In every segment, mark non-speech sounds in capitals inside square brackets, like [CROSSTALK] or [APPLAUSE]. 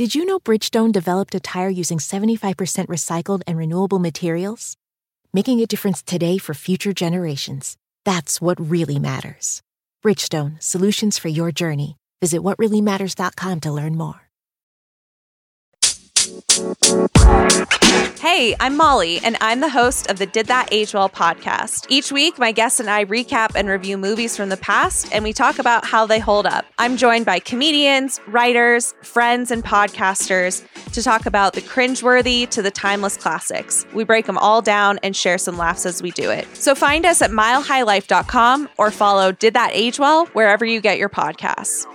Did you know Bridgestone developed a tire using 75% recycled and renewable materials? Making a difference today for future generations. That's what really matters. Bridgestone, solutions for your journey. Visit whatreallymatters.com to learn more. Hey, I'm Molly, and I'm the host of the Did That Age Well podcast. Each week, my guests and I recap and review movies from the past, and we talk about how they hold up. I'm joined by comedians, writers, friends, and podcasters to talk about the cringeworthy to the timeless classics. We break them all down and share some laughs as we do it. So find us at milehighlife.com or follow Did That Age Well wherever you get your podcasts.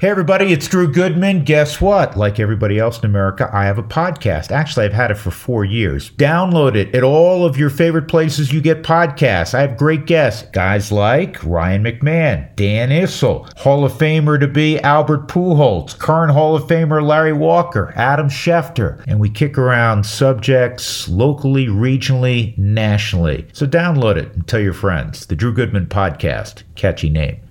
Hey, everybody, it's Drew Goodman. Guess what? Like everybody else in America, I have a podcast. Actually, I've had it for four years. Download it at all of your favorite places you get podcasts. I have great guests, guys like Ryan McMahon, Dan Issel, Hall of Famer to be Albert Pujols, current Hall of Famer Larry Walker, Adam Schefter, and we kick around subjects locally, regionally, nationally. So download it and tell your friends. The Drew Goodman Podcast. Catchy name.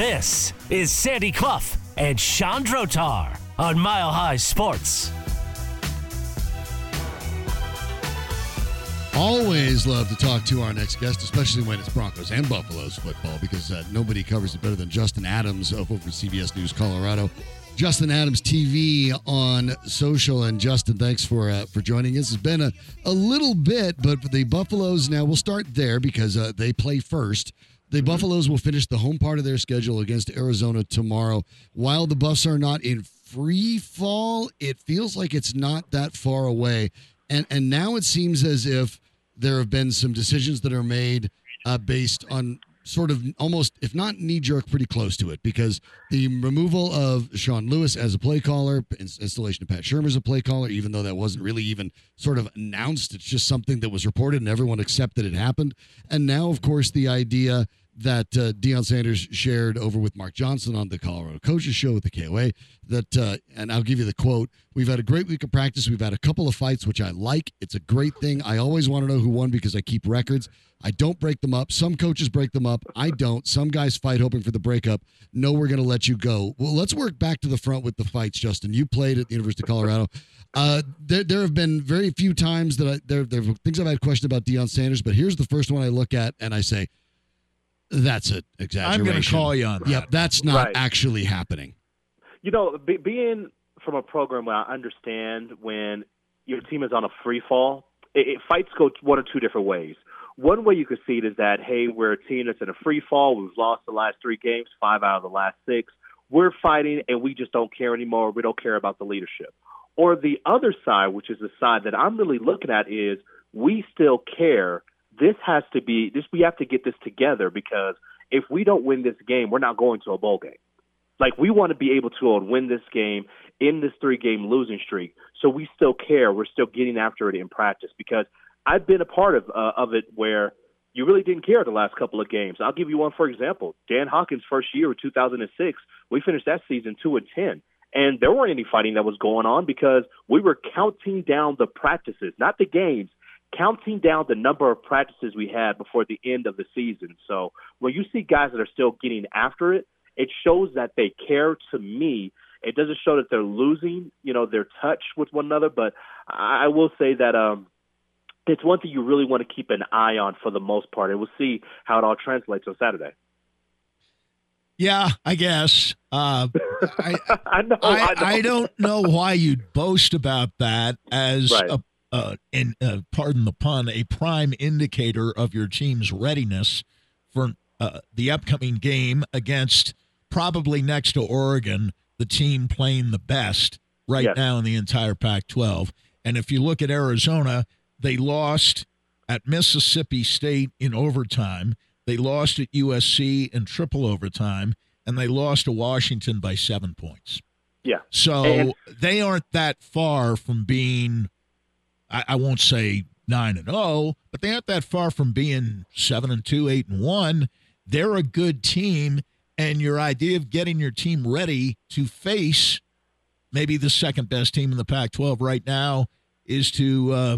This is Sandy Clough and Chandrotar on Mile High Sports. Always love to talk to our next guest, especially when it's Broncos and Buffaloes football, because uh, nobody covers it better than Justin Adams over CBS News Colorado. Justin Adams TV on social, and Justin, thanks for uh, for joining us. It's been a, a little bit, but the Buffaloes now we'll start there because uh, they play first. The Buffaloes will finish the home part of their schedule against Arizona tomorrow. While the Buffs are not in free fall, it feels like it's not that far away. And and now it seems as if there have been some decisions that are made uh, based on sort of almost, if not knee jerk, pretty close to it, because the removal of Sean Lewis as a play caller, installation of Pat Shurmur as a play caller, even though that wasn't really even sort of announced, it's just something that was reported and everyone accepted it happened. And now, of course, the idea that uh, Deion Sanders shared over with Mark Johnson on the Colorado Coaches Show with the KOA. That, uh, and I'll give you the quote We've had a great week of practice. We've had a couple of fights, which I like. It's a great thing. I always want to know who won because I keep records. I don't break them up. Some coaches break them up. I don't. Some guys fight hoping for the breakup. No, we're going to let you go. Well, let's work back to the front with the fights, Justin. You played at the University of Colorado. Uh, there, there have been very few times that I, there, there things I've had questions about Deion Sanders, but here's the first one I look at and I say, that's an exaggeration. I'm going to call you on that. Yep, that's not Right. actually happening. You know, be, being from a program where I understand when your team is on a free fall, it, it fights go one or two different ways. One way you could see it is that, hey, we're a team that's in a free fall. We've lost the last three games, five out of the last six. We're fighting, and we just don't care anymore. We don't care about the leadership. Or the other side, which is the side that I'm really looking at, is we still care. This has to be this. We have to get this together because if we don't win this game, we're not going to a bowl game. Like we want to be able to win this game in this three game losing streak. So we still care. We're still getting after it in practice because I've been a part of uh, of it where you really didn't care the last couple of games. I'll give you one for example. Dan Hawkins' first year, 2006, we finished that season two and ten, and there weren't any fighting that was going on because we were counting down the practices, not the games. Counting down the number of practices we had before the end of the season. So when you see guys that are still getting after it, it shows that they care to me. It doesn't show that they're losing, you know, their touch with one another. But I will say that um, it's one thing you really want to keep an eye on for the most part, and we'll see how it all translates on Saturday. Yeah, I guess. Uh, I, [LAUGHS] I know. I, I, know. I don't know why you'd boast about that as Right. a, uh, in, uh, pardon the pun, a prime indicator of your team's readiness for uh, the upcoming game against probably next to Oregon, the team playing the best right Yes. now in the entire Pac 12. And if you look at Arizona, they lost at Mississippi State in overtime. They lost at USC in triple overtime, and they lost to Washington by seven points. Yeah. So And- they aren't that far from being, I, I won't say nine and zero, but they aren't that far from being seven and two, eight and one. They're a good team, and your idea of getting your team ready to face maybe the second best team in the Pac 12 right now is to uh,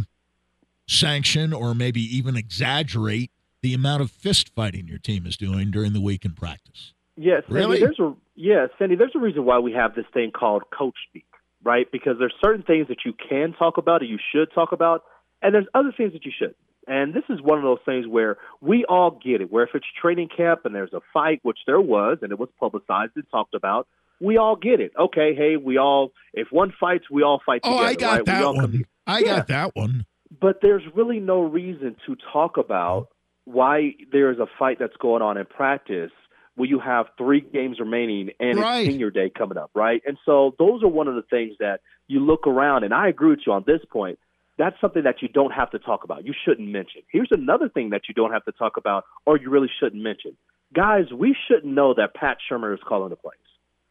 sanction or maybe even exaggerate the amount of fist fighting your team is doing during the week in practice. Yes, Really? Sandy, there's a yeah, Sandy. There's a reason why we have this thing called coach speak, right? Because there's certain things that you can talk about or you should talk about, and there's other things that you shouldn't. And this is one of those things where we all get it. Where if it's training camp and there's a fight, which there was, and it was publicized and talked about, we all get it. Okay, hey, we all if one fights, we all fight together. Oh. I got right? that all come one. I Yeah. got that one. but there's really no reason to talk about why there is a fight that's going on in practice where you have three games remaining and Right. it's senior day coming up, right? And so those are one of the things that you look around, and I agree with you on this point. That's something that you don't have to talk about. You shouldn't mention. Here's another thing that you don't have to talk about, or you really shouldn't mention. Guys, we shouldn't know that Pat Shurmur is calling the plays.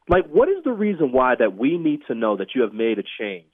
Like, what is the reason why that we need to know that you have made a change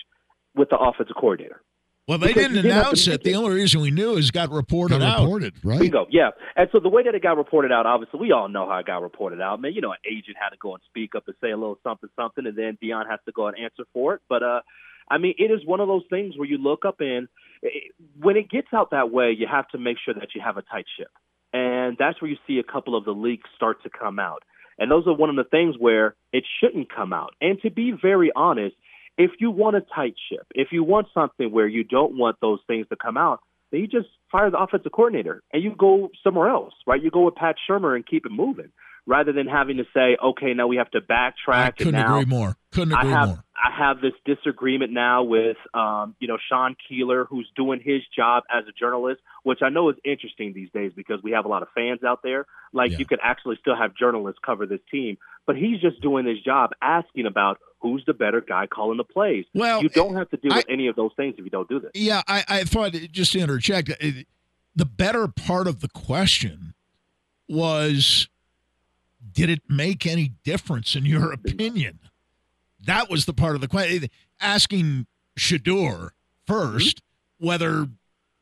with the offensive coordinator? Well, they Because didn't you didn't announce it. The only reason we knew is it got reported Got out. reported, right? Bingo, yeah. And so the way that it got reported out, obviously, we all know how it got reported out. Man, you know, an agent had to go and speak up and say a little something, something, and then Deion has to go and answer for it. But uh, I mean, it is one of those things where you look up and it, when it gets out that way, you have to make sure that you have a tight ship, and that's where you see a couple of the leaks start to come out. And those are one of the things where it shouldn't come out. And to be very honest, if you want a tight ship, if you want something where you don't want those things to come out, then you just fire the offensive coordinator and you go somewhere else, right? You go with Pat Shurmur and keep it moving rather than having to say, okay, now we have to backtrack. I couldn't now agree more. Couldn't I agree have more. I have this disagreement now with um, you know Sean Keeler, who's doing his job as a journalist, which I know is interesting these days because we have a lot of fans out there. Like Yeah. you could actually still have journalists cover this team, but he's just doing his job, asking about who's the better guy calling the plays. Well, you don't have to do I- with any of those things if you don't do this. Yeah, I, I thought just to interject, it, the better part of the question was, did it make any difference in your opinion? That was the part of the question. Asking Shedeur first mm-hmm. whether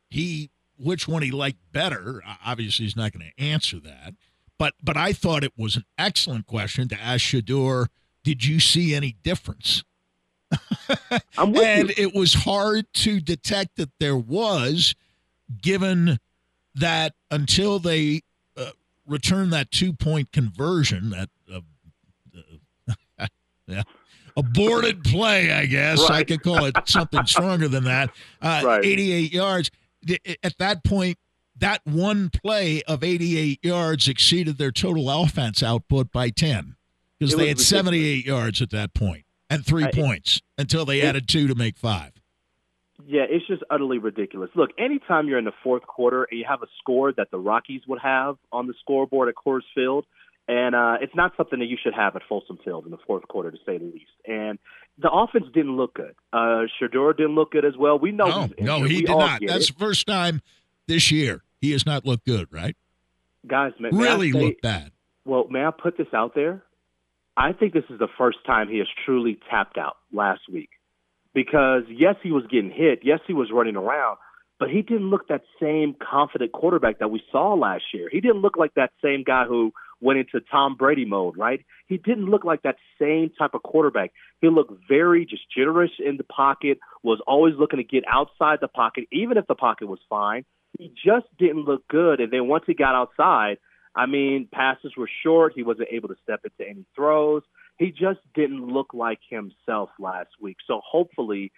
he which one he liked better. Obviously, he's not going to answer that. But but I thought it was an excellent question to ask Shedeur. Did you see any difference? [LAUGHS] And you. it was hard to detect that there was, given that until they uh, return that two point conversion, that uh, uh, [LAUGHS] yeah, aborted play, I guess I could call it something stronger than that. Uh, Right. 88 yards. At that point, that one play of 88 yards exceeded their total offense output by 10 because they had ridiculous. 78 yards at that point and three Uh, it- points until they it- added two to make five. Yeah, it's just utterly ridiculous. Look, anytime you're in the fourth quarter and you have a score that the Rockies would have on the scoreboard at Coors Field, and uh, it's not something that you should have at Folsom Field in the fourth quarter, to say the least. And the offense didn't look good. Uh, Shedeur didn't look good as well. We know. No, no, he We did not. That's it. the first time this year he has not looked good, right? guys. May Really say- looked bad. Well, may I put this out there? I think this is the first time he has truly tapped out last week. Because yes, he was getting hit. Yes, he was running around, but he didn't look that same confident quarterback that we saw last year. He didn't look like that same guy who went into Tom Brady mode, right? He didn't look like that same type of quarterback. He looked very just generous in the pocket, was always looking to get outside the pocket, even if the pocket was fine. He just didn't look good. And then once he got outside, I mean, passes were short. He wasn't able to step into any throws. He just didn't look like himself last week. So hopefully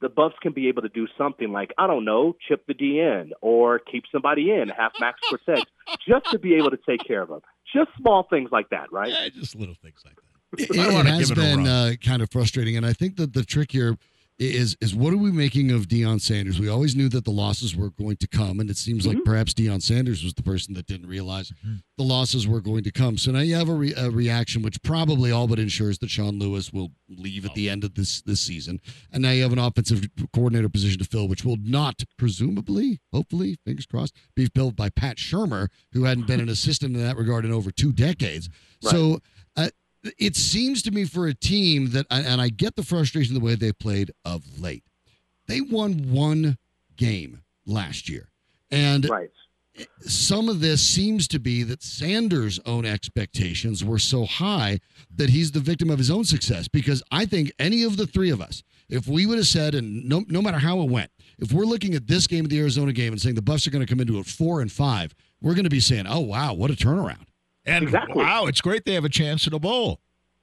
the Buffs can be able to do something like, I don't know, chip the DN or keep somebody in, have Max protect, just to be able to take care of him. Just small things like that, right? Yeah, just little things like that. It, I it wanna has it been uh, kind of frustrating, and I think that the trick here is is what are we making of Deion Sanders? We always knew that the losses were going to come, and it seems like mm-hmm. perhaps Deion Sanders was the person that didn't realize mm-hmm. the losses were going to come. So now you have a, re- a reaction which probably all but ensures that Sean Lewis will leave at the end of this this season, and now you have an offensive coordinator position to fill, which will not presumably, hopefully, fingers crossed, be filled by Pat Shurmur, who hadn't been an assistant in that regard in over two decades. So. It seems to me for a team that, and I get the frustration the way they played of late. They won one game last year, and Right. some of this seems to be that Sanders' own expectations were so high that he's the victim of his own success. Because I think any of the three of us, if we would have said, and no, no matter how it went, if we're looking at this game of the Arizona game and saying the Buffs are going to come into it four and five, we're going to be saying, "Oh wow, what a turnaround!" And Exactly. wow, it's great they have a chance at a bowl.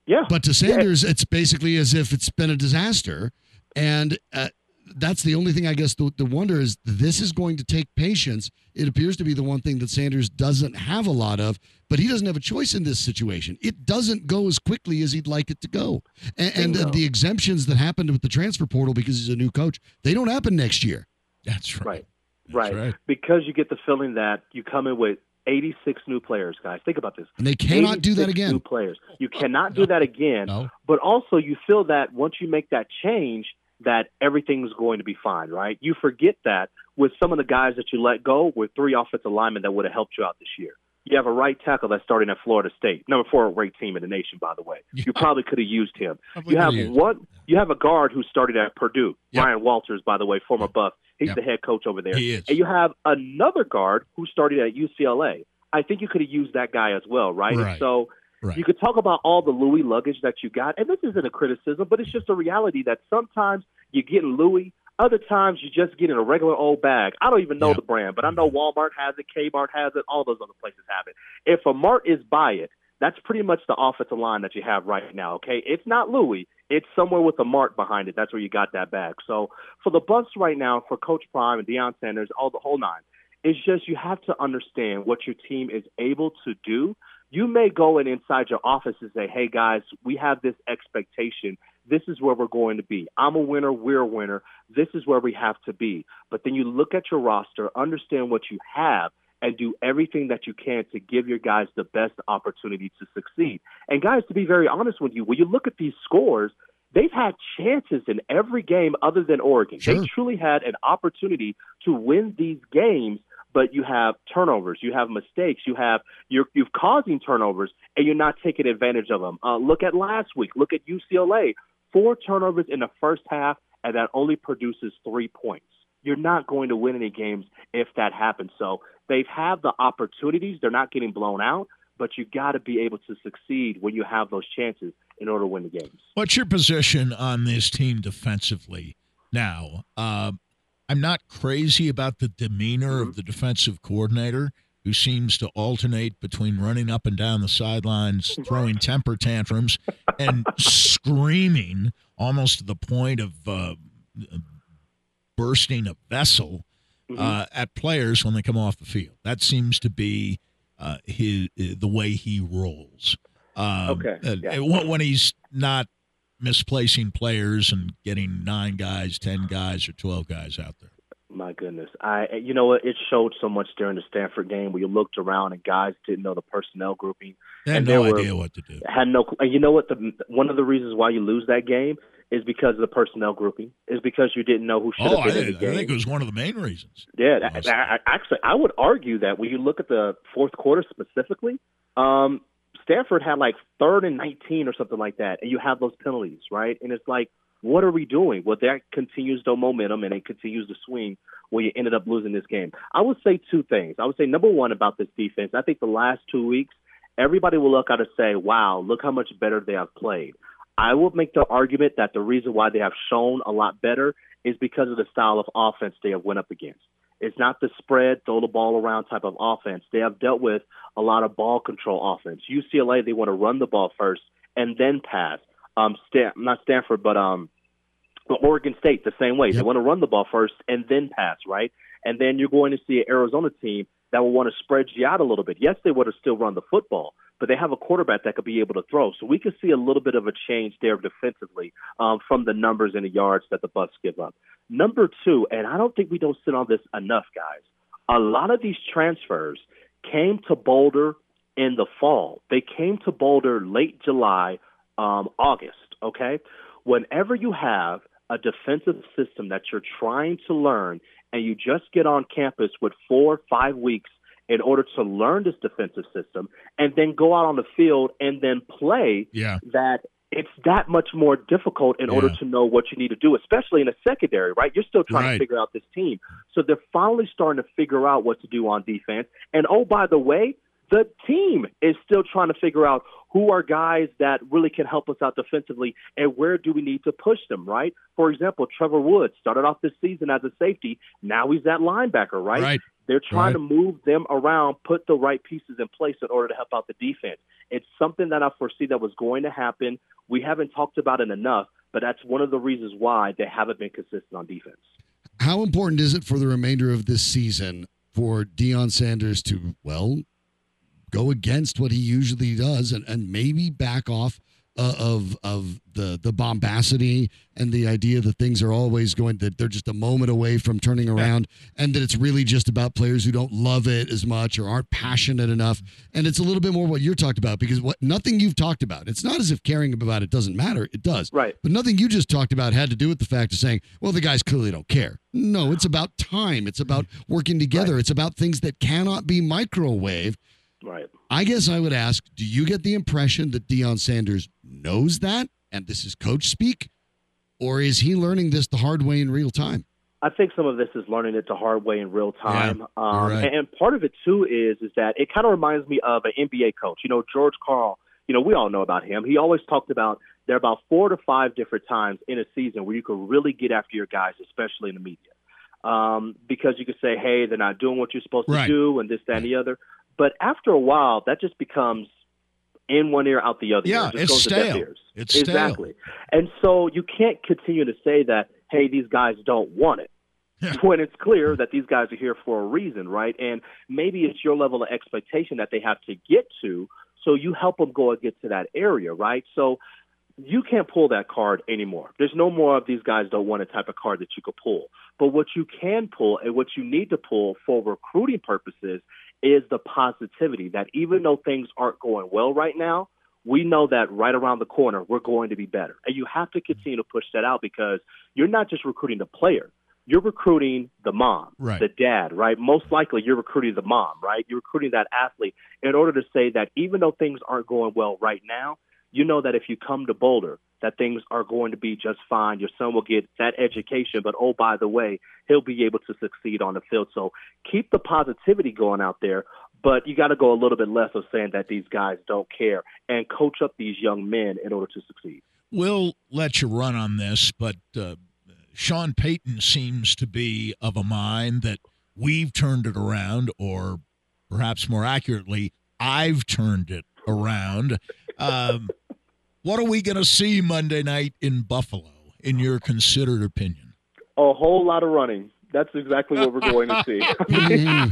Yeah. But to Sanders, it's basically as if it's been a disaster. And uh, that's the only thing I guess the, the wonder is this is going to take patience. It appears to be the one thing that Sanders doesn't have a lot of, but he doesn't have a choice in this situation. It doesn't go as quickly as he'd like it to go. And, and Bingo. the exemptions that happened with the transfer portal because he's a new coach, they don't happen next year. That's right. Right. That's right. right. Because you get the feeling that you come in with 86 new players, guys. Think about this. And they cannot do that 86 New again. players. You cannot No. do that again. No. But also, you feel that once you make that change, that everything's going to be fine, right? You forget that with some of the guys that you let go were three offensive linemen that would have helped you out this year. You have a right tackle that's starting at Florida State, number four ranked team in the nation, by the way. You Yeah. probably could have used him. Probably You have one. You have a guard who started at Purdue, Yep. Ryan Walters, by the way, former Buff. He's Yep. the head coach over there. He is. And you have another guard who started at UCLA. I think you could have used that guy as well, right? Right. so Right. you could talk about all the Louis luggage that you got, and this isn't a criticism, but it's just a reality that sometimes you're getting Louis, other times you're just getting a regular old bag. I don't even know Yeah. the brand, but I know mm-hmm. Walmart has it, Kmart has it, all those other places have it. If a Mart is by it, that's pretty much the offensive line that you have right now. Okay, it's not Louis. It's somewhere with a mark behind it. That's where you got that back. So for the Bucks right now, for Coach Prime and Deion Sanders, all the whole nine, it's just you have to understand what your team is able to do. You may go in inside your office and say, "Hey guys, we have this expectation. This is where we're going to be. I'm a winner. We're a winner. This is where we have to be." But then you look at your roster, understand what you have, and do everything that you can to give your guys the best opportunity to succeed. And guys, to be very honest with you, when you look at these scores, they've had chances in every game other than Oregon. Sure. They truly had an opportunity to win these games, but you have turnovers, you have mistakes, you have you're you're causing turnovers, and you're not taking advantage of them. Uh, look at last week. Look at UCLA. Four turnovers in the first half, and that only produces three points. You're not going to win any games if that happens. So they've had the opportunities. They're not getting blown out, but you got to be able to succeed when you have those chances in order to win the games. What's your position on this team defensively now? Uh, I'm not crazy about the demeanor of the defensive coordinator who seems to alternate between running up and down the sidelines, [LAUGHS] throwing temper tantrums, and screaming almost to the point of uh, bursting a vessel uh, at players when they come off the field. That seems to be uh, his the way he rolls. Um, Okay, uh, yeah. when, he's not misplacing players and getting nine guys, ten guys, or twelve guys out there. My goodness, I you know what? It showed so much during the Stanford game where you looked around and guys didn't know the personnel grouping, They had And no were- idea what to do. had no. And you know what? The one of the reasons why you lose that game is because of the personnel grouping. Is because you didn't know who should Oh, have I, been in the game. I think it was one of the main reasons. Yeah, I, I, actually, I would argue that when you look at the fourth quarter specifically, um, Stanford had like third and 19 or something like that, and you have those penalties, right? And it's like, what are we doing? Well, that continues the momentum and it continues to swing where you ended up losing this game. I would say two things. I would say number one about this defense, I think the last two weeks, everybody will look out and say, wow, look how much better they have played. I will make the argument that the reason why they have shown a lot better is because of the style of offense they have went up against. It's not the spread, throw the ball around type of offense. They have dealt with a lot of ball control offense. UCLA, they want to run the ball first and then pass. Um, Stan, not Stanford, but um, but Oregon State the same way. They want to run the ball first and then pass, right? And then you're going to see an Arizona team that will want to spread you out a little bit. Yes, they would have still run the football, but they have a quarterback that could be able to throw. So we could see a little bit of a change there defensively um, from the numbers and the yards that the Bucks give up. Number two, and I don't think we don't sit on this enough, guys. A lot of these transfers came to Boulder in the fall. They came to Boulder late July, um, August. Okay, whenever you have a defensive system that you're trying to learn, and you just get on campus with four or five weeks in order to learn this defensive system, and then go out on the field and then play Yeah. that it's that much more difficult in order to know what you need to do, especially in a secondary, right? You're still trying Right. to figure out this team. So they're finally starting to figure out what to do on defense. And oh, by the way, the team is still trying to figure out who are guys that really can help us out defensively and where do we need to push them, right? For example, Trevor Woods started off this season as a safety. Now he's that linebacker, right? Right. They're trying Right. to move them around, put the right pieces in place in order to help out the defense. It's something that I foresee that was going to happen. We haven't talked about it enough, but that's one of the reasons why they haven't been consistent on defense. How important is it for the remainder of this season for Deion Sanders to, well, go against what he usually does and, and maybe back off uh, of of the the bombacity and the idea that things are always going that they're just a moment away from turning around and that it's really just about players who don't love it as much or aren't passionate enough and it's a little bit more what you're talked about because what nothing you've talked about it's not as if caring about it doesn't matter it does Right. but nothing you just talked about had to do with the fact of saying, well, the guys clearly don't care. No, it's about time. It's about working together. It's about things that cannot be microwaved. Right. I guess I would ask, do you get the impression that Deion Sanders knows that and this is coach speak? Or is he learning this the hard way in real time? I think some of this is learning it the hard way in real time. Yeah, um, right. and, part of it too is is that it kind of reminds me of an NBA coach. You know, George Karl. You know, we all know about him. He always talked about there are about four to five different times in a season where you can really get after your guys, especially in the media, um, because you could say, "Hey, they're not doing what you're supposed Right. to do," and this, that, and the other. But after a while, that just becomes in one ear, out the other. Yeah. It just it's goes to deaf stale. It's stale. exactly. And so you can't continue to say that, hey, these guys don't want it. [LAUGHS] when it's clear that these guys are here for a reason, right? And maybe it's your level of expectation that they have to get to, so you help them go and get to that area, right? So you can't pull that card anymore. There's no more of these guys don't want a type of card that you could pull. But what you can pull and what you need to pull for recruiting purposes is the positivity that even though things aren't going well right now, we know that right around the corner we're going to be better. And you have to continue to push that out because you're not just recruiting the player. You're recruiting the mom, Right. the dad, right? Most likely you're recruiting the mom, right? You're recruiting that athlete in order to say that even though things aren't going well right now, you know that if you come to Boulder, that things are going to be just fine. Your son will get that education, but oh, by the way, he'll be able to succeed on the field. So keep the positivity going out there, but you got to go a little bit less of saying that these guys don't care and coach up these young men in order to succeed. We'll let you run on this, but uh, Sean Payton seems to be of a mind that we've turned it around, or perhaps more accurately, I've turned it around. Um, what are we going to see Monday night in Buffalo, in your considered opinion? A whole lot of running. That's exactly what we're going to see. [LAUGHS]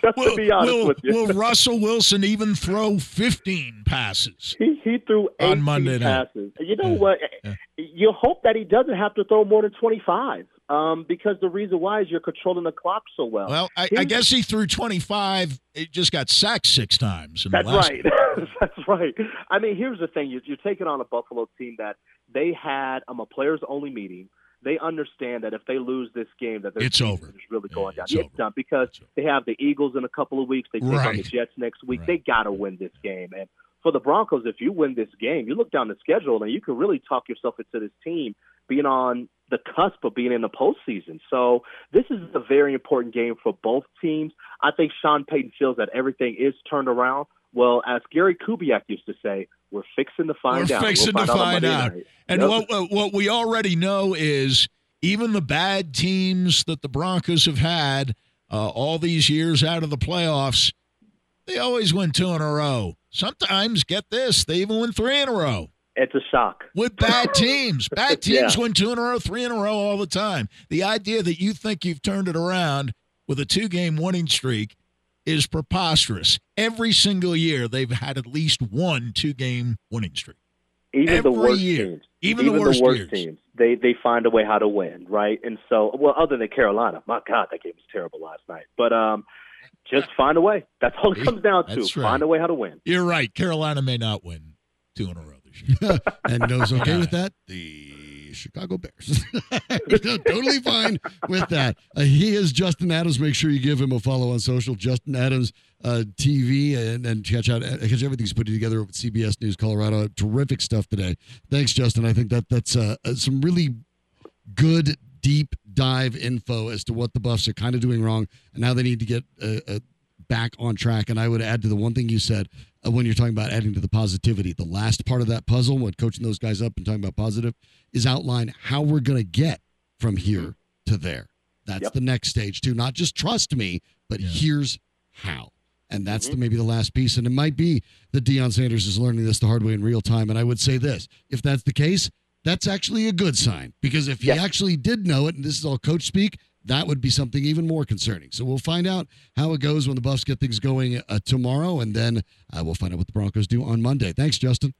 Just Will, to be honest will- with you, will Russell Wilson even throw 15 passes? He he threw On 18 Monday night. passes. You know Yeah, what? yeah. You hope that he doesn't have to throw more than 25. Um, because the reason why is you're controlling the clock so well. Well, I, I guess he threw 25. It just got sacked six times. In That's the last right. [LAUGHS] That's right. I mean, here's the thing: you're, you're taking on a Buffalo team that they had um, a players-only meeting. They understand that if they lose this game, that It's over. is really going down. it's. It's done because It's they have the Eagles in a couple of weeks. They take on the Jets next week. Right. They got to win this game. And for the Broncos, if you win this game, you look down the schedule and you can really talk yourself into this team being on the cusp of being in the postseason. So this is a very important game for both teams. I think Sean Payton feels that everything is turned around. Well, as Gary Kubiak used to say, we're fixing to find out. We're fixing we'll to out find Monday out. And Yep. what what- what we already know is even the bad teams that the Broncos have had uh, all these years out of the playoffs, they always win two in a row. Sometimes, get this, they even win three in a row it's a shock. with bad [LAUGHS] teams. Bad teams Yeah. win two in a row, three in a row all the time. The idea that you think you've turned it around with a two game winning streak is preposterous. Every single year, they've had at least one two game winning streak. Even the worst year. teams, Even the worst years. teams, they they find a way how to win, right? And so, well, other than Carolina, my God, that game was terrible last night. But um, just find a way. That's all it comes down to. Right. Find a way how to win. You're right. Carolina may not win two in a row. [LAUGHS] and knows okay with that? [LAUGHS] The Chicago Bears. [LAUGHS] totally fine with that. Uh, he is Justin Adams. Make sure you give him a follow on social. Justin Adams uh, TV and, and catch out uh, catch everything's put together with CBS News Colorado. Terrific stuff today. Thanks, Justin. I think that that's uh, uh, some really good deep dive info as to what the Buffs are kind of doing wrong and now they need to get uh, back on track. And I would add to the one thing you said uh, when you're talking about adding to the positivity, the last part of that puzzle, when coaching those guys up and talking about positive, is outline how we're going to get from here to there. That's Yep. the next stage too. Not just trust me, but Yeah. here's how. And that's the, maybe the last piece. And it might be that Deion Sanders is learning this the hard way in real time. And I would say this if that's the case, that's actually a good sign. Because if he Yes. actually did know it, and this is all coach speak, that would be something even more concerning. So we'll find out how it goes when the Buffs get things going uh, tomorrow. And then uh, we'll find out what the Broncos do on Monday. Thanks, Justin.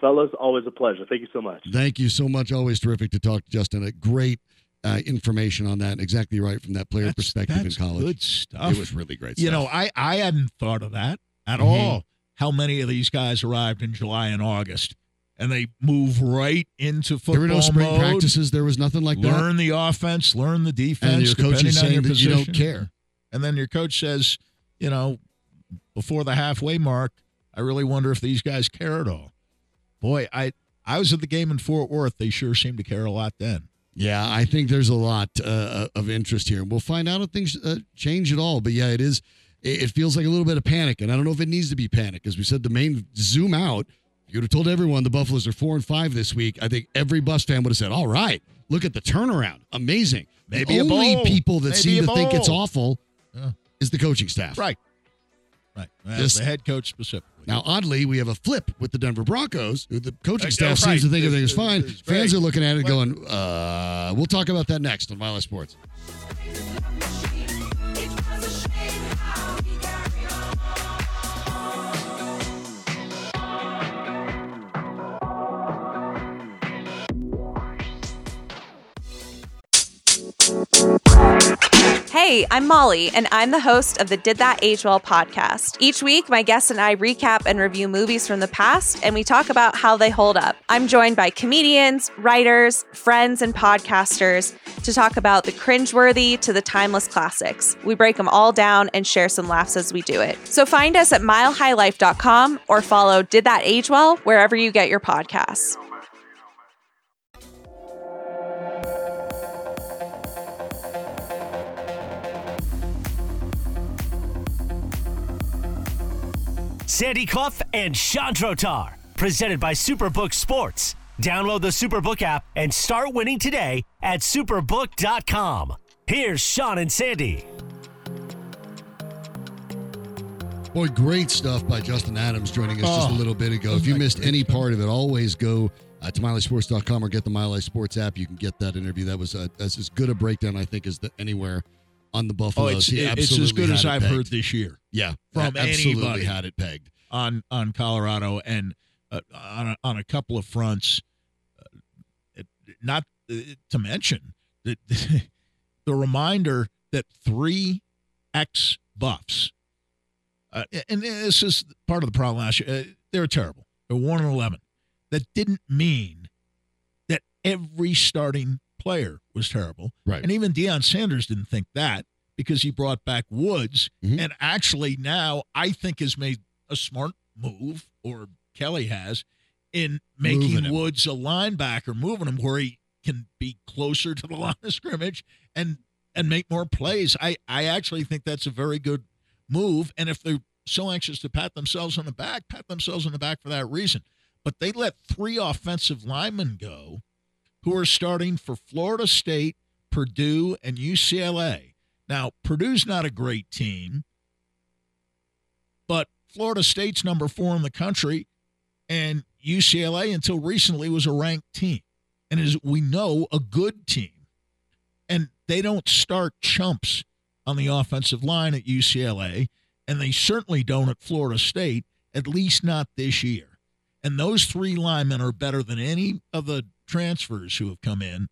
Fellas, always a pleasure. Thank you so much. Thank you so much. Always terrific to talk to Justin. A great uh, information on that. Exactly right from that player That's, perspective in that's college. good stuff. It was really great. Stuff. You stuff. know, I, I hadn't thought of that at Mhm. all. How many of these guys arrived in July and August, and they move right into football there were no spring mode, practices. There was nothing like that. learn the offense, learn the defense, And your coach is saying that you don't care. And then your coach says, you know, before the halfway mark, I really wonder if these guys care at all. Boy, I I was at the game in Fort Worth. They sure seemed to care a lot then. Yeah, I think there's a lot uh, of interest here. We'll find out if things uh, change at all. But yeah, it is. It feels like a little bit of panic, and I don't know if it needs to be panic. As we said, the main zoom out. If you would have told everyone the Buffaloes are four and five this week, I think every Bus fan would have said, "All right, look at the turnaround, amazing." Maybe the a only bowl. people that Maybe seem to think it's awful Yeah. is the coaching staff. Right. Right. As This- the head coach specifically. Now, oddly, we have a flip with the Denver Broncos, who the coaching Uh, staff right. seems to think everything is fine. it's Fans great. are looking at it going, uh, we'll talk about that next on Mile Sports. Hey, I'm Molly, and I'm the host of the Did That Age Well podcast. Each week, my guests and I recap and review movies from the past, and we talk about how they hold up. I'm joined by comedians, writers, friends, and podcasters to talk about the cringeworthy to the timeless classics. We break them all down and share some laughs as we do it. So find us at milehighlife.com or follow Did That Age Well wherever you get your podcasts. Sandy Clough and Chandrotar, presented by Superbook Sports. Download the Superbook app and start winning today at superbook.com. Here's Sean and Sandy. Boy, great stuff by Justin Adams joining us just a Oh, little bit ago. If you missed any stuff? part of it, always go uh, to MileHighSports.com or get the Mile High Sports app. You can get that interview. That was uh, that's as good a breakdown, I think, as the, anywhere on the Oh, it's, He it's as good as I've pegged. heard this year Yeah, from absolutely anybody. had it pegged. on on Colorado and uh, on a, on a couple of fronts. Uh, not uh, to mention the [LAUGHS] the reminder that three ex buffs, uh, and this is part of the problem last year. Uh, they were terrible. They're one and eleven. That didn't mean that every starting player was terrible. Right. And even Deion Sanders didn't think that because he brought back Woods Mhm. and actually now I think has made a smart move, or Kelly has, in making. Woods a linebacker, moving him where he can be closer to the [LAUGHS] line of scrimmage and and make more plays. I, I actually think that's a very good move. And if they're so anxious to pat themselves on the back, pat themselves on the back for that reason. But they let three offensive linemen go who are starting for Florida State, Purdue, and UCLA. Now, Purdue's not a great team, but Florida State's number four in the country, and UCLA until recently was a ranked team, and as we know, a good team. And they don't start chumps on the offensive line at UCLA, and they certainly don't at Florida State, at least not this year. And those three linemen are better than any of the transfers who have come in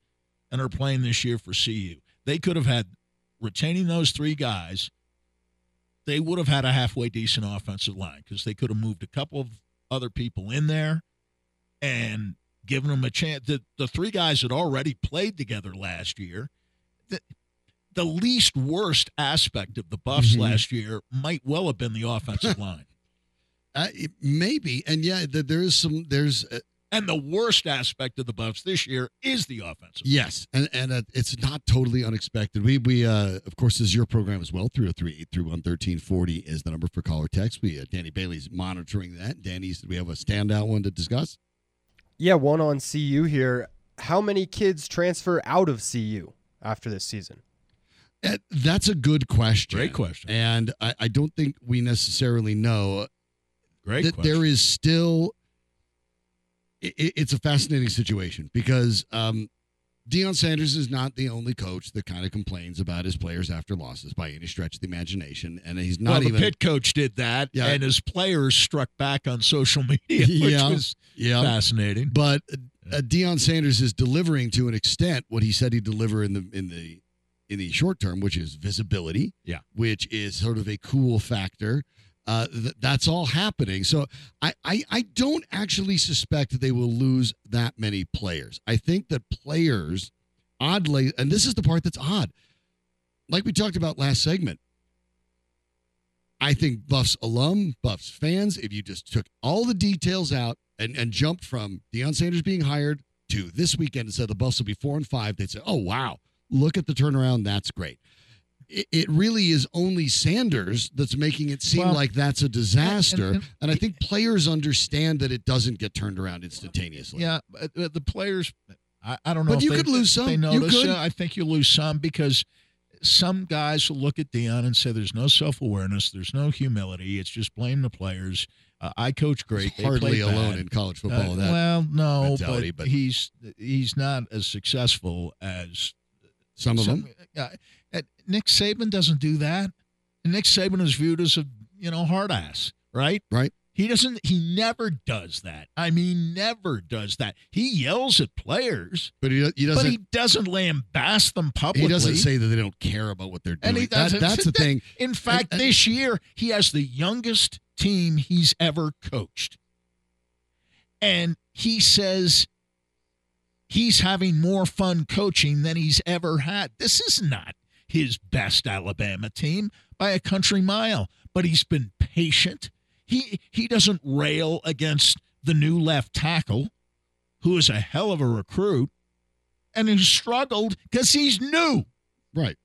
and are playing this year for CU. They could have had retaining those three guys. They would have had a halfway decent offensive line because they could have moved a couple of other people in there, and given them a chance. The, the three guys that already played together last year. The, the least worst aspect of the Buffs Mhm. last year might well have been the [LAUGHS] offensive line. Uh, maybe, and yeah, th- there is some. There's uh, And the worst aspect of the Buffs this year is the offensive. yes, and and uh, it's not totally unexpected. We we uh, of course this is your program as well. 303-831-1340 is the number for caller text. We uh, Danny Bailey's monitoring that. Danny said we have a standout one to discuss. Yeah, one on CU here. How many kids transfer out of CU after this season? Uh, That's a good question. Great question. And I, I don't think we necessarily know Great that question. there is still. I i- it's a fascinating situation because um, Deion Sanders is not the only coach that kind of complains about his players after losses by any stretch of the imagination, and he's not well, the even. pit coach did that, Yeah. and his players struck back on social [LAUGHS] media, which Yeah. was yeah, fascinating. but uh, Deion Sanders is delivering to an extent what he said he'd deliver in the in the in the short term, which is visibility. Yeah. which is sort of a cool factor. Uh, th- that's all happening. So I, I I don't actually suspect that they will lose that many players. I think that players, oddly, and this is the part that's odd, like we talked about last segment. I think Buffs alum, Buffs fans, if you just took all the details out and, and jumped from Deion Sanders being hired to this weekend and said the Buffs will be four and five, they'd say, oh, wow, look at the turnaround. That's great. It, it really is only Sanders that's making it seem Well, like that's a disaster. and- And, and- I think players understand that it doesn't get turned around instantaneously. Yeah, the players, I, I don't know. But if you they- could lose some. They You could. I think you lose some because some guys will look at Deion and say, "There's no self awareness. There's no humility. It's just blame the players." Uh, I coach great. He's hardly alone bad. in college football. Uh, that well, no, but, but- he's he's not as successful as some of some- them. Nick Saban doesn't do that. And Nick Saban is viewed as a you know hard ass, right? Right. He doesn't. He never does that. I mean, never does that. He yells at players, But he, he doesn't. But he doesn't lambast them publicly. He, doesn't say that they don't care about what they're doing. And he That- doesn't- that's the [LAUGHS] thing. In fact, and- this year he has the youngest team he's ever coached, and he says he's having more fun coaching than he's ever had. This is not his best Alabama team by a country mile, but he's been patient. He he doesn't rail against the new left tackle, who is a hell of a recruit, and who struggled because he's new. Right.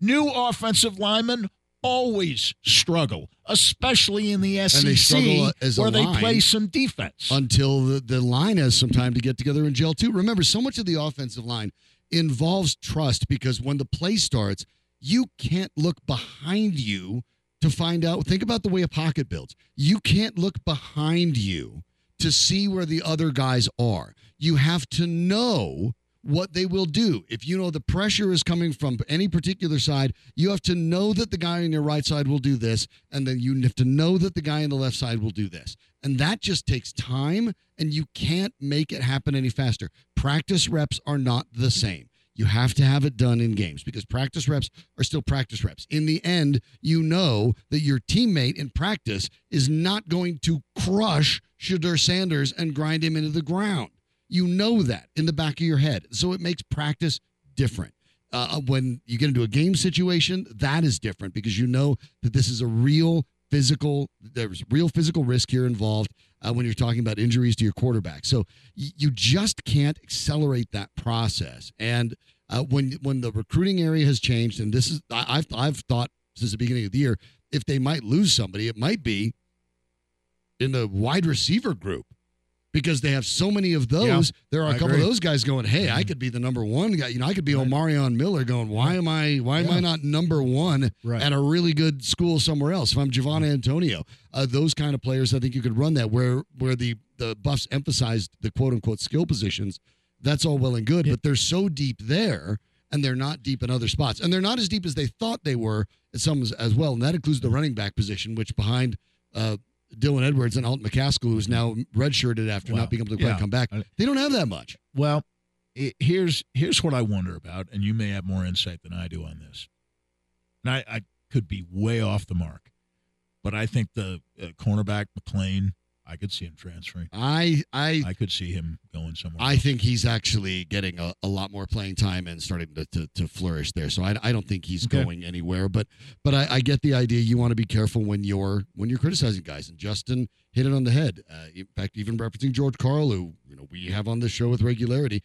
New offensive linemen always struggle, especially in the SEC, they struggle uh, as a where they play some defense. until the, the line has some time to get together in jail, too. Remember, so much of the offensive line involves trust because when the play starts, you can't look behind you to find out. Think about the way a pocket builds. You can't look behind you to see where the other guys are. You have to know what they will do. If you know the pressure is coming from any particular side, you have to know that the guy on your right side will do this, and then you have to know that the guy on the left side will do this. And that just takes time, and you can't make it happen any faster. Practice reps are not the same. You have to have it done in games because practice reps are still practice reps. In the end, you know that your teammate in practice is not going to crush Shedeur Sanders and grind him into the ground. You know that in the back of your head. So it makes practice different. Uh, when you get into a game situation, that is different because you know that this is a real physical, there's real physical risk here involved uh, when you're talking about injuries to your quarterback. So y- you just can't accelerate that process. And uh, when when the recruiting area has changed, and this is I, I've I've thought since the beginning of the year, if they might lose somebody, it might be in the wide receiver group because they have so many of those. there are a I couple agree. of those guys going, "Hey, I could be the number one guy." You know, I could be Omarion Miller going, "Why am I? Why am I not number one Right. at a really good school somewhere else?" If I'm Javon Antonio, uh, those kind of players, I think you could run that where where the the Buffs emphasized the quote unquote skill positions. That's all well and good, but they're so deep there. And they're not deep in other spots, and they're not as deep as they thought they were at some as, as well. And that includes the running back position, which behind uh, Dylan Edwards and Alton McCaskill, who's now redshirted after Well, not being able to quite yeah. come back. They don't have that much. Well, i here's here's what I wonder about, and you may have more insight than I do on this. And I, I could be way off the mark, but I think the uh, cornerback McClain, I could see him transferring. I I I could see him going somewhere. I else. think he's actually getting a, a lot more playing time and starting to, to, to flourish there. So I, I don't think he's Okay. going anywhere. But but I, I get the idea. You want to be careful when you're when you're criticizing guys. And Justin hit it on the head. Uh, in fact, even referencing George Karl, who you know we have on this show with regularity,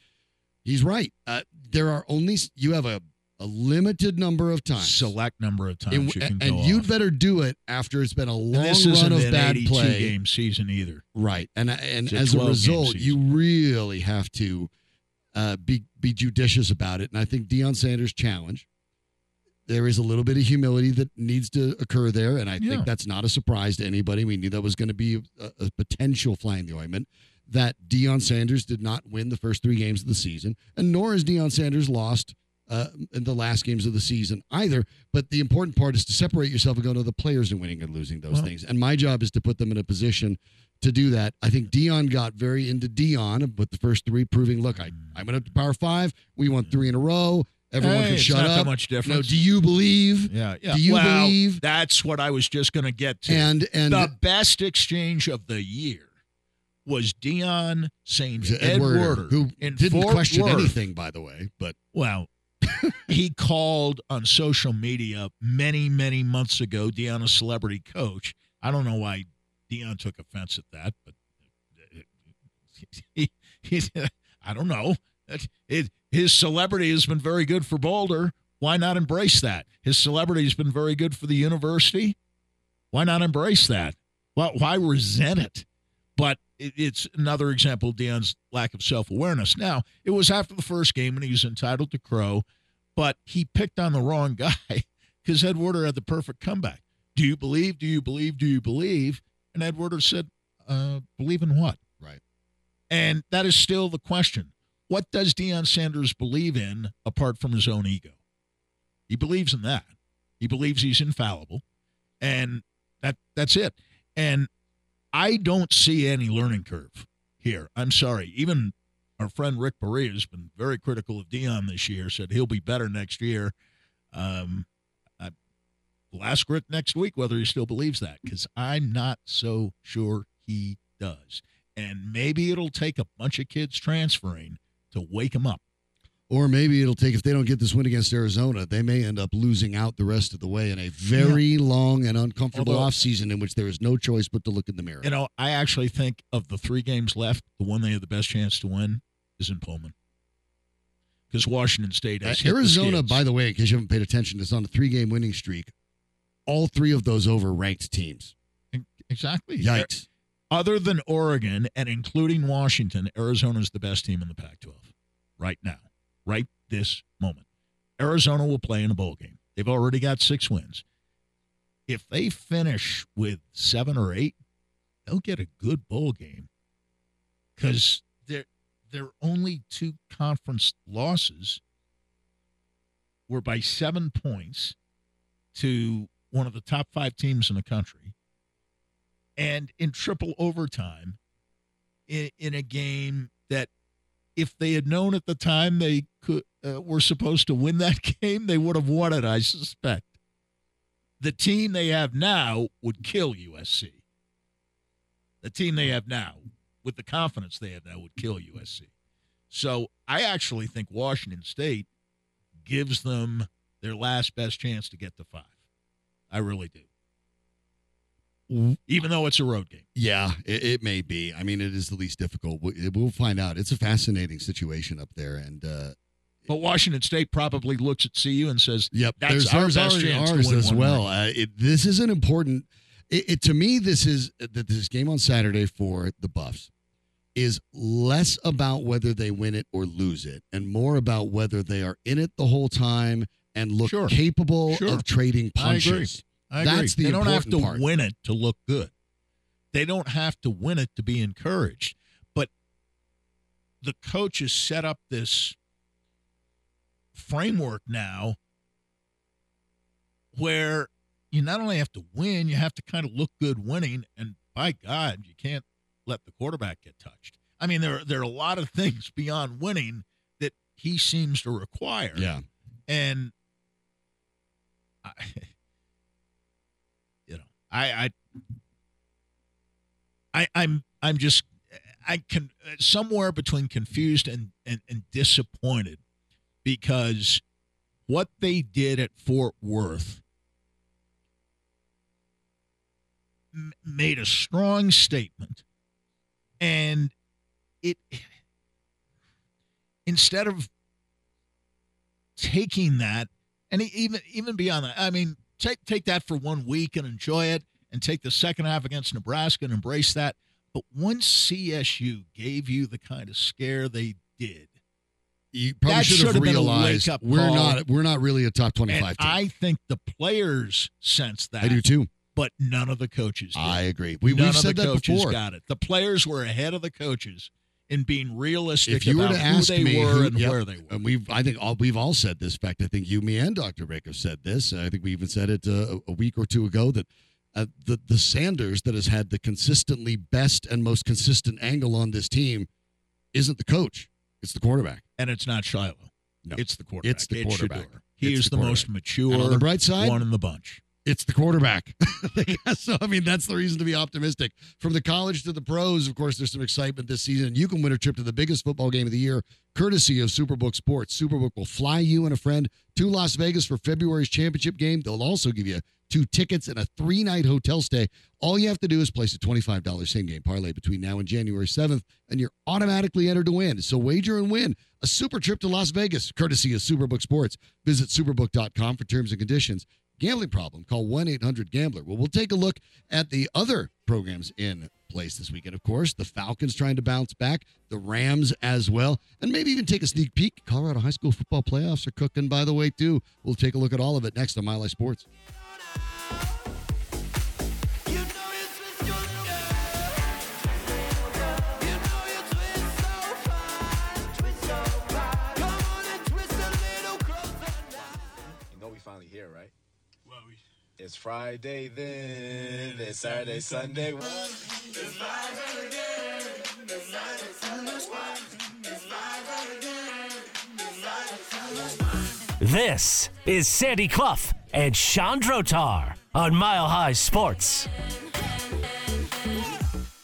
he's right. Uh, there are only you have a, a limited number of times. select number of times And, you can and you'd off. better do it after it's been a long run of bad play. game season either. Right, and and a as a 12-game result, you really have to uh, be be judicious about it. And I think Deion Sanders' challenge, there is a little bit of humility that needs to occur there, and I Yeah. think that's not a surprise to anybody. We knew that was going to be a, a potential fly in the ointment. That Deion Sanders did not win the first three games of the season, and nor has Deion Sanders lost uh, in the last games of the season either. But the important part is to separate yourself and go, no, the players are winning and losing those Well- things. And my job is to put them in a position to do that. I think Deion got very into Deion with the first three, proving, look, I, I went up to Power Five. We won three in a row. Everyone Hey, can shut not up. that much No, difference. do you believe? Yeah, yeah. Do you well, believe? That's what I was just going to get to. And and the best exchange of the year was Deion saying to Ed Ed Werder, Werder, who in didn't Fort question Worth. anything, by the way, but Well, he called on social media many, many months ago. Deion, a celebrity coach. I don't know why Deion took offense at that, but he, [LAUGHS] he, I don't know. It, his celebrity has been very good for Boulder. Why not embrace that? His celebrity has been very good for the university. Why not embrace that? Why, why resent it? But it's another example of Deion's lack of self awareness. Now, it was after the first game and he was entitled to crow, but he picked on the wrong [LAUGHS] guy because Ed had the perfect comeback. Do you believe? Do you believe? Do you believe? And Ed said, uh, believe in what? Right. And that is still the question. What does Deion Sanders believe in apart from his own ego? He believes in that. He believes he's infallible. And that that's it. And I don't see any learning curve here. I'm sorry. Even our friend Rick Berea has been very critical of Deion this year. Said he'll be better next year. Um, I, we'll ask Rick next week whether he still believes that because I'm not so sure he does. And maybe it'll take a bunch of kids transferring to wake him up. Or maybe it'll take if they don't get this win against Arizona, they may end up losing out the rest of the way in a very long and uncomfortable Although- offseason in which there is no choice but to look in the mirror. You know, I actually think of the three games left, the one they have the best chance to win is in Pullman. Because Washington State Uh, has the Arizona, skids. by the way, in case you haven't paid attention, is on a three-game winning streak. All three of those over ranked teams. exactly. Yikes! Other than Oregon and including Washington, Arizona is the best team in the Pac 12 right now, right this moment. Arizona will play in a bowl game. They've already got six wins. If they finish with seven or eight, they'll get a good bowl game because their their only two conference losses were by seven points to one of the top five teams in the country and in triple overtime in, in a game that if they had known at the time they could uh, were supposed to win that [LAUGHS] game they would have won it i suspect. The team they have now would kill usc the team they have now with the confidence they have now would kill usc so i actually think washington state gives them their last best chance to get to five. I really do even though it's a road game Yeah, it, it may be. I mean, it is the least difficult. We- We'll find out. It's a fascinating situation up there, and uh, But Washington State probably looks at CU and says, Yep, That's there's, our best ours, chance ours as well. Uh, it, this is an important. It, it to me, this is that this game on Saturday for the Buffs is less about whether they win it or lose it, and more about whether they are in it the whole time and look Sure. capable Sure. of trading punches. I agree. That's the they don't have to part. win it to look good. They don't have to win it to be encouraged. But the coaches set up this framework now where you not only have to win, you have to kind of look good winning. And by God, you can't let the quarterback get touched. I mean, there, there are a lot of things beyond winning that he seems to require. Yeah, and I, I, I, I, I'm I'm just I can uh, somewhere between confused and, and, and disappointed because what they did at Fort Worth made a strong statement. And it instead of taking that and even even beyond that i mean take take that for one week and enjoy it and take the second half against nebraska and embrace that but once csu gave you the kind of scare they did You probably should should have have realized we're call. not we're not really a top 25 team. i think the players sense that I do too. but none of the coaches did. I agree. We, none of said the that coaches before. got it the players were ahead of the coaches in being realistic If you were about to who ask they me were who- and yep, where they were and we've I think all we've all said this. In fact, I think you, me, and Dr. Rick have said this. I think we even said it uh, a week or two ago that uh, the the Sanders that has had the consistently best and most consistent angle on this team isn't the coach; it's the quarterback. and it's not Shiloh. No, it's the quarterback. it's the quarterback. Shedeur. He It's is the the, most mature And on the bright side, one in the bunch. It's the quarterback. [LAUGHS] so I mean, that's the reason to be optimistic. From the college to the pros, of course, there's some excitement this season. You can win a trip to the biggest football game of the year, courtesy of Superbook Sports. Superbook will fly you and a friend to Las Vegas for February's championship game. They'll also give you two tickets and a three-night hotel stay. All you have to do is place a $25 same-game parlay between now and January 7th, and you're automatically entered to win. So wager and win a super trip to Las Vegas, courtesy of Superbook Sports. Visit superbook.com for terms and conditions gambling problem, call 1 800 Gambler. Well, we'll take a look at the other programs in place this weekend. Of course, the Falcons trying to bounce back, the Rams as well, and maybe even take a sneak peek. Colorado high school football playoffs are cooking, by the way, too. We'll take a look at all of it next on Mile High Sports. It's Friday then, it's Saturday, Sunday. This is Sandy Clough and Sean Drotar on Mile High Sports.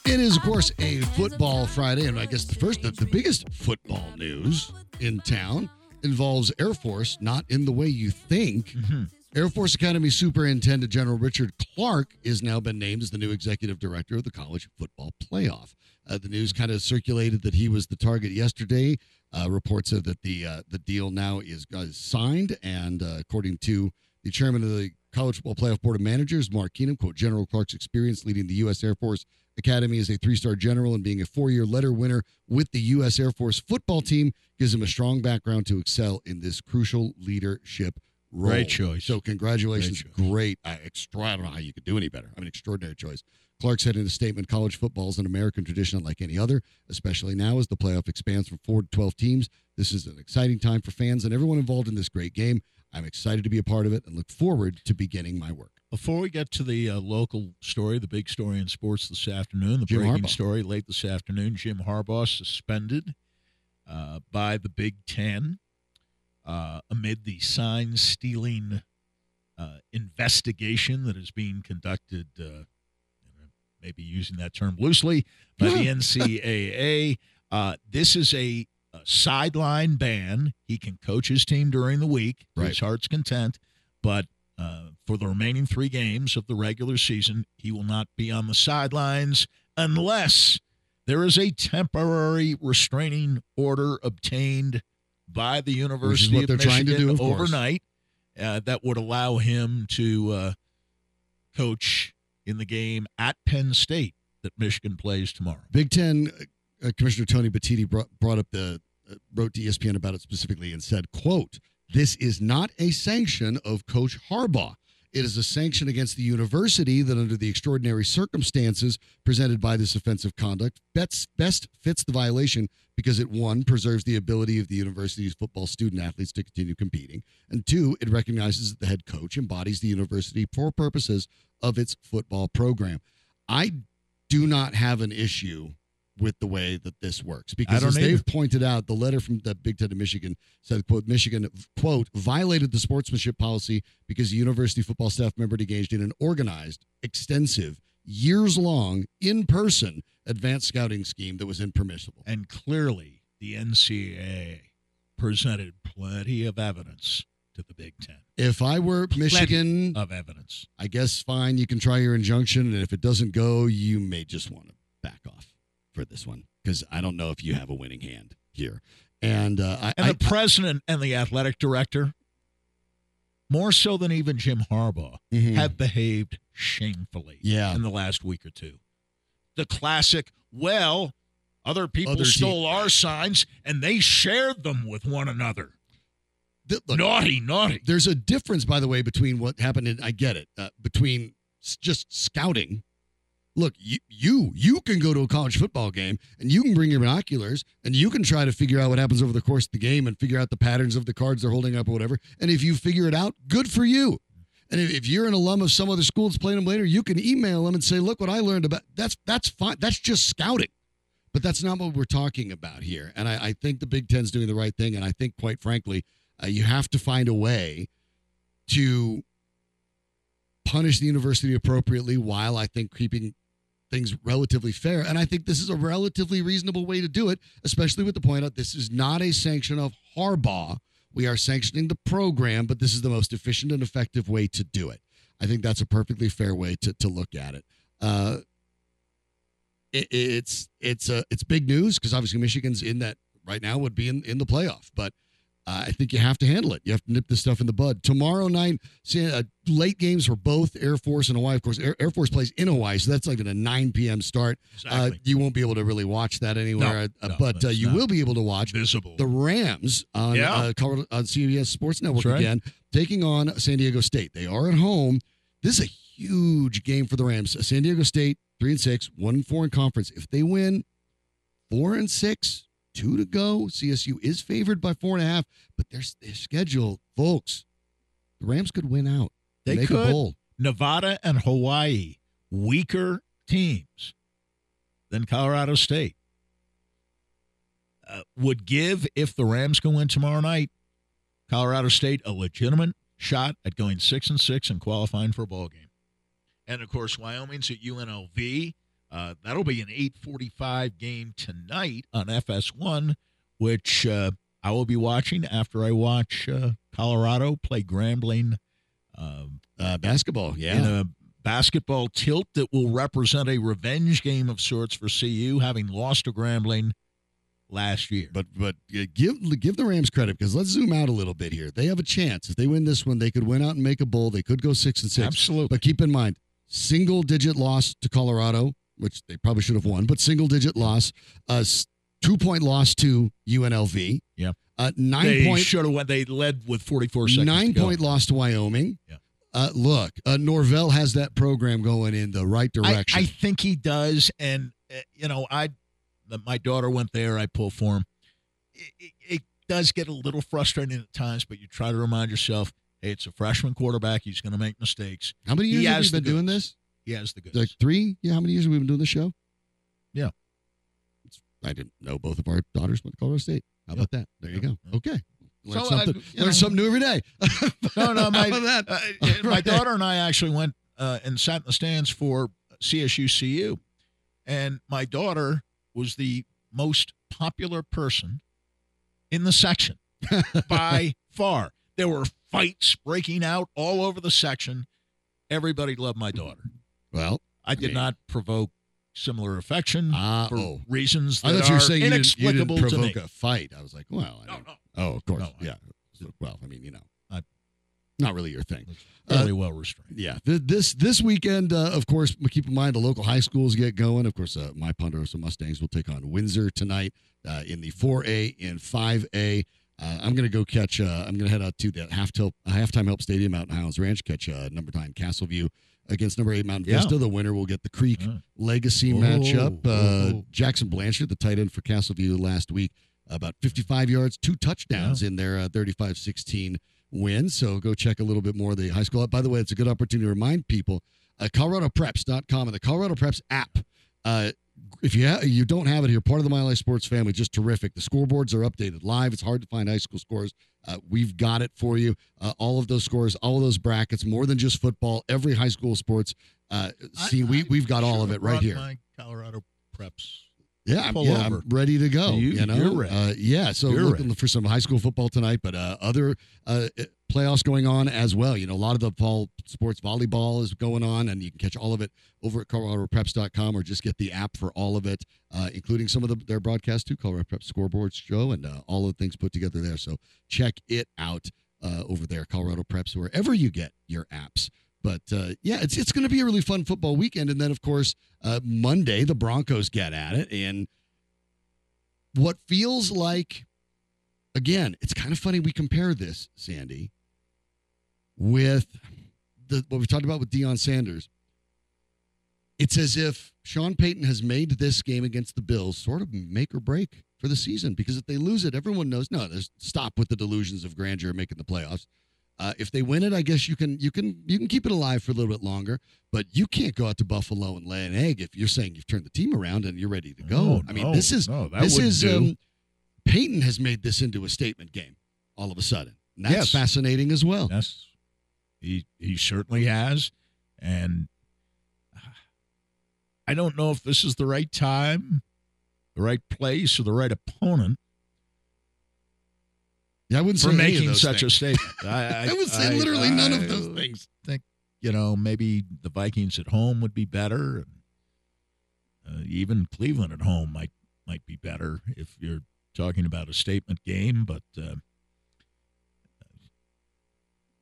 It is, of course, a football Friday, and I guess the first, the, the biggest football news in town involves Air Force, not in the way you think. Mm-hmm. Air Force Academy Superintendent General Richard Clark has now been named as the new executive director of the college football playoff. Uh, the news kind of circulated that he was the target yesterday. Uh, reports are that the uh, the deal now is, uh, signed, and uh, according to the chairman of the College Football Playoff Board of Managers, Mark Keenum, quote, General Clark's experience leading the U.S. Air Force Academy as a three star general and being a four year letter winner with the U.S. Air Force football team gives him a strong background to excel in this crucial leadership role. Great choice. So, congratulations. Great choice. Great. Uh, extra, I don't know how you could do any better. I mean, extraordinary choice. Clark said in a statement college football is an American tradition unlike any other, especially now as the playoff expands from four to 12 teams. This is an exciting time for fans and everyone involved in this great game. I'm excited to be a part of it and look forward to beginning my work. Before we get to the uh, local story, the big story in sports this afternoon, the Jim breaking Harbaugh. story late this afternoon, Jim Harbaugh suspended uh, by the Big Ten uh, amid the sign stealing uh, investigation that is being conducted, uh, maybe using that term loosely, by the [LAUGHS] NCAA. Uh, this is a, a sideline ban. He can coach his team during the week Right. his heart's content, but uh, for the remaining three games of the regular season, he will not be on the sidelines unless there is a temporary restraining order obtained by the University of Michigan do, of overnight uh, that would allow him to uh, coach in the game at Penn State that Michigan plays tomorrow. Big Ten uh, Commissioner Tony Petitti brought, brought up the uh, wrote to ESPN about it specifically and said, "quote This is not a sanction of Coach Harbaugh. It is a sanction against the university that, under the extraordinary circumstances presented by this offensive conduct, best best fits the violation because it one preserves the ability of the university's football student athletes to continue competing, and two, it recognizes that the head coach embodies the university for purposes of its football program." I do not have an issue with the way that this works because as they've pointed out the letter from the big ten of michigan said quote michigan quote violated the sportsmanship policy because the university football staff member engaged in an organized extensive years long, in person advanced scouting scheme that was impermissible. And clearly, the NCAA presented plenty of evidence to the Big Ten. If I were Michigan, of evidence. I guess fine, you can try your injunction. And if it doesn't go, you may just want to back off for this one because I don't know if you have a winning hand here. And, uh, I, And I- the president and the athletic director, more so than even Jim Harbaugh, Mhm. have behaved shamefully Yeah. in the last week or two. The classic, well, other people stole our signs and they shared them with one another. th- look, naughty, naughty. There's a difference, by the way, between what happened in I get it, uh, between just scouting. Look, you, you you can go to a college football game and you can bring your binoculars and you can try to figure out what happens over the course of the game and figure out the patterns of the cards they're holding up or whatever. And if you figure it out, good for you. And if, if you're an alum of some other school that's playing them later, you can email them and say, "Look what I learned about." That's that's fine. That's just scouting. But that's not what we're talking about here. And I, I think the Big Ten's doing the right thing. And I think, quite frankly, uh, you have to find a way to punish the university appropriately while I think keeping things relatively fair. And I think this is a relatively reasonable way to do it, especially with the point out this is not a sanction of Harbaugh. We are sanctioning the program, but this is the most efficient and effective way to do it. I think that's a perfectly fair way to, to look at it. Uh, it, it's it's uh, it's big news because obviously Michigan's in that right now would be in, in the playoff, but uh, I think you have to handle it. You have to nip this stuff in the bud. Tomorrow night, see, uh, late games for both Air Force and Hawaii. Of course, Air, Air Force plays in Hawaii, so that's like at a 9 p.m. start. Uh, Exactly. you won't be able to really watch that anywhere, No, uh, no, but uh, you will be able to watch visible. the Rams on Yeah. uh, Colorado, on CBS Sports Network right. again, taking on San Diego State. They are at home. This is a huge game for the Rams. Uh, San Diego State, three and six, one and four in conference. If they win, four and six, two to go. CSU is favored by four and a half, but their their schedule, folks. The Rams could win out. They could. Nevada and Hawaii, weaker teams than Colorado State, uh, would give, if the Rams go in tomorrow night, Colorado State a legitimate shot at going six and six and qualifying for a ball game. And of course, Wyoming's at UNLV. Uh, that'll be an 8:45 game tonight on FS1, which uh, I will be watching after I watch uh, Colorado play Grambling. Um, Uh, basketball, yeah. in a basketball tilt that will represent a revenge game of sorts for CU, having lost to Grambling last year. But but uh, give give the Rams credit because let's zoom out a little bit here. They have a chance if they win this one. They could win out and make a bowl. They could go six and six. Absolutely. But keep in mind, single digit loss to Colorado, which they probably should have won, but single digit loss. Uh, two point loss to UNLV. Yeah. Uh, nine they point should have went. They led with 44 seconds. nine to go. point loss to Wyoming. Yeah. Uh, look, uh, Norvell has that program going in the right direction. I think he does, and uh, you know, I my daughter went there. I pull for him. It, it, it does get a little frustrating at times, but you try to remind yourself, hey, it's a freshman quarterback. He's going to make mistakes. How many He years have has we the been doing this? He has the goods. Like three? Yeah. How many years have we been doing this show? Yeah. I didn't know both of our daughters went to Colorado State. How about that? There you go. Okay. Learn So, uh, something, you learn know- something new every day. [LAUGHS] No, no, [LAUGHS] my uh, uh, my [LAUGHS] daughter and I actually went uh, and sat in the stands for CSU CU, and my daughter was the most popular person in the section by far. There were fights breaking out all over the section. Everybody loved my daughter. Well, I did mean- not provoke similar affection Ah, for oh. reasons I that thought you were are saying you didn't, you inexplicable didn't provoke a fight. I was like, well, I No, don't- no. oh, of course, No, yeah. So, well, I mean, you know, I- not really your thing. Fairly well restrained. Yeah, Th- this this weekend, uh, of course, keep in mind the local high schools get going. Of course, uh, my Ponderosa Mustangs will take on Windsor tonight uh, in the 4A and 5A. Uh, I'm going to go catch. Uh, I'm going to head out to the half uh, halftime help stadium out in Highlands Ranch. Catch uh, number nine Castleview against number eight Mountain Yeah. Vista. The winner will get the Creek Yeah. Legacy Oh, matchup. Uh, oh. Jackson Blanchard, the tight end for Castleview last week, about 55 yards, two touchdowns in their uh, 35-16 win. So go check a little bit more of the high school. By the way, it's a good opportunity to remind people uh, ColoradoPreps.com and the Colorado Preps app. Uh, if you ha- you don't have it here, part of the Mile High Sports family, just terrific. The scoreboards are updated live. It's hard to find high school scores. Uh, we've got it for you. Uh, all of those scores, all of those brackets, more than just football. Every high school sports uh, see, we we've got all of it right here. My Colorado preps. Yeah, I'm, yeah. I'm ready to go. You- You, know, you're ready. Uh, yeah. So You're looking ready. for some high school football tonight, but uh, other uh, playoffs going on as well. You know, a lot of the fall sports volleyball is going on, and you can catch all of it over at coloradopreps.com or just get the app for all of it, uh, including some of the, their broadcasts too, Colorado Prep scoreboards show, and uh, all of the things put together there. So check it out uh, over there, Colorado Preps, wherever you get your apps. But uh, yeah, it's it's going to be a really fun football weekend, and then of course uh, Monday the Broncos get at it, and what feels like again, it's kind of funny we compare this, Sandy, with the what we talked about with Deion Sanders. It's as if Sean Payton has made this game against the Bills sort of make or break for the season because if they lose it, everyone knows no, there's stop with the delusions of grandeur making the playoffs. Uh, if they win it, I guess you can you can you can keep it alive for a little bit longer, but you can't go out to Buffalo and lay an egg if you're saying you've turned the team around and you're ready to go. No, I mean, no, this is no, this is um, Payton has made this into a statement game all of a sudden. And that's Yes. fascinating as well. Yes, he he certainly has, and I don't know if this is the right time, the right place, or the right opponent Yeah, I wouldn't for say any of making such things. a statement. [LAUGHS] I, I, I would say literally none of those I things. Think you know maybe the Vikings at home would be better, and uh, even Cleveland at home might might be better if you're talking about a statement game. But uh,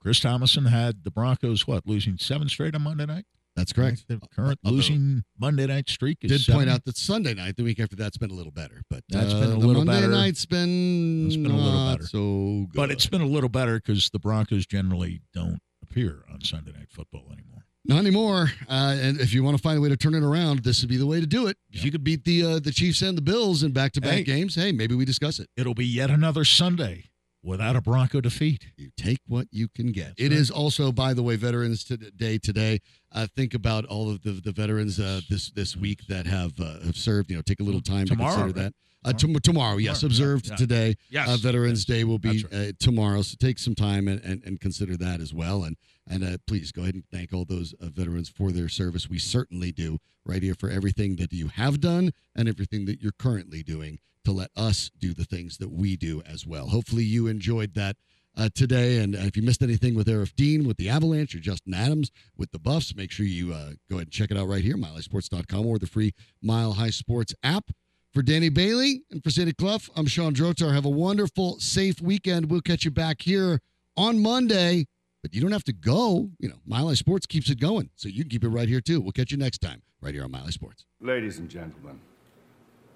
Chris Tomasson had the Broncos what losing seven straight on Monday night. That's correct. The current Although- losing Monday night streak is Did seven. point out that Sunday night, the week after that's been a little better, but That's uh, been a little Monday better. night's been, It's been a little better. So good. but it's been a little better because the Broncos generally don't appear on Sunday night football anymore. Not anymore. Uh, and if you want to find a way to turn it around, this would be the way to do it. If you could beat the uh, the Chiefs and the Bills in back to back games, hey, maybe we discuss it. It'll be yet another Sunday without a Bronco defeat. You take what you can get. That's It right. is also, by the way, Veterans Day today. Uh, think about all of the, the veterans uh, this this week that have uh, have served. You know, take a little time Tomorrow, to consider right? that. Uh, tom- tomorrow, yes, Tomorrow, observed yeah, today. Yes, uh, Veterans yes, Day will be that's uh, tomorrow, so take some time and, and, and consider that as well. And and uh, please go ahead and thank all those uh, veterans for their service. We certainly do right here for everything that you have done and everything that you're currently doing to let us do the things that we do as well. Hopefully, you enjoyed that uh, today. And uh, if you missed anything with Arif Dean, with the Avalanche, or Justin Adams with the Buffs, make sure you uh, go ahead and check it out right here, milehighsports.com or the free Mile High Sports app. For Danny Bailey and for Sandy Clough, I'm Sean Drotar. Have a wonderful, safe weekend. We'll catch you back here on Monday, but you don't have to go. You know, Mile High Sports keeps it going, so you can keep it right here too. We'll catch you next time right here on Mile High Sports. Ladies and gentlemen,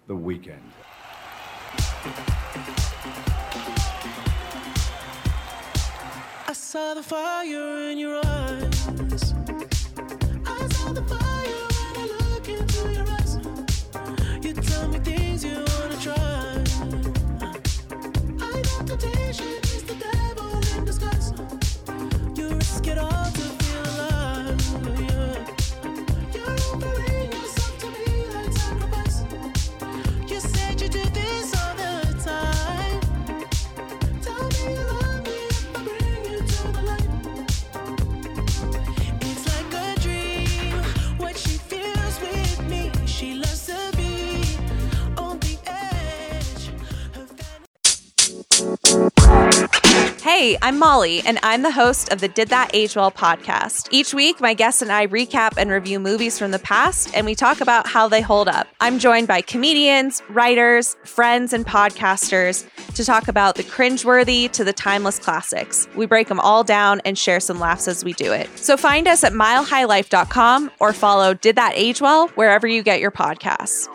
the weekend. I saw the fire in your eyes. Hey, I'm Molly, and I'm the host of the Did That Age Well podcast. Each week, my guests and I recap and review movies from the past, and we talk about how they hold up. I'm joined by comedians, writers, friends, and podcasters to talk about the cringeworthy to the timeless classics. We break them all down and share some laughs as we do it. So find us at milehighlife.com or follow Did That Age Well wherever you get your podcasts.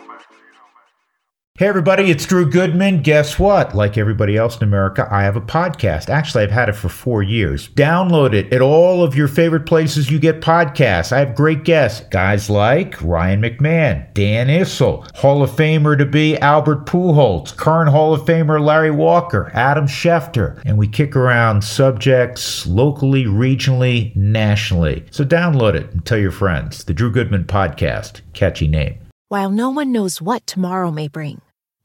Hey, everybody, it's Drew Goodman. Guess what? Like everybody else in America, I have a podcast. Actually, I've had it for four years. Download it at all of your favorite places you get podcasts. I have great guests, guys like Ryan McMahon, Dan Issel, Hall of Famer to be Albert Pujols, current Hall of Famer Larry Walker, Adam Schefter, and we kick around subjects locally, regionally, nationally. So download it and tell your friends. The Drew Goodman Podcast. Catchy name. While no one knows what tomorrow may bring,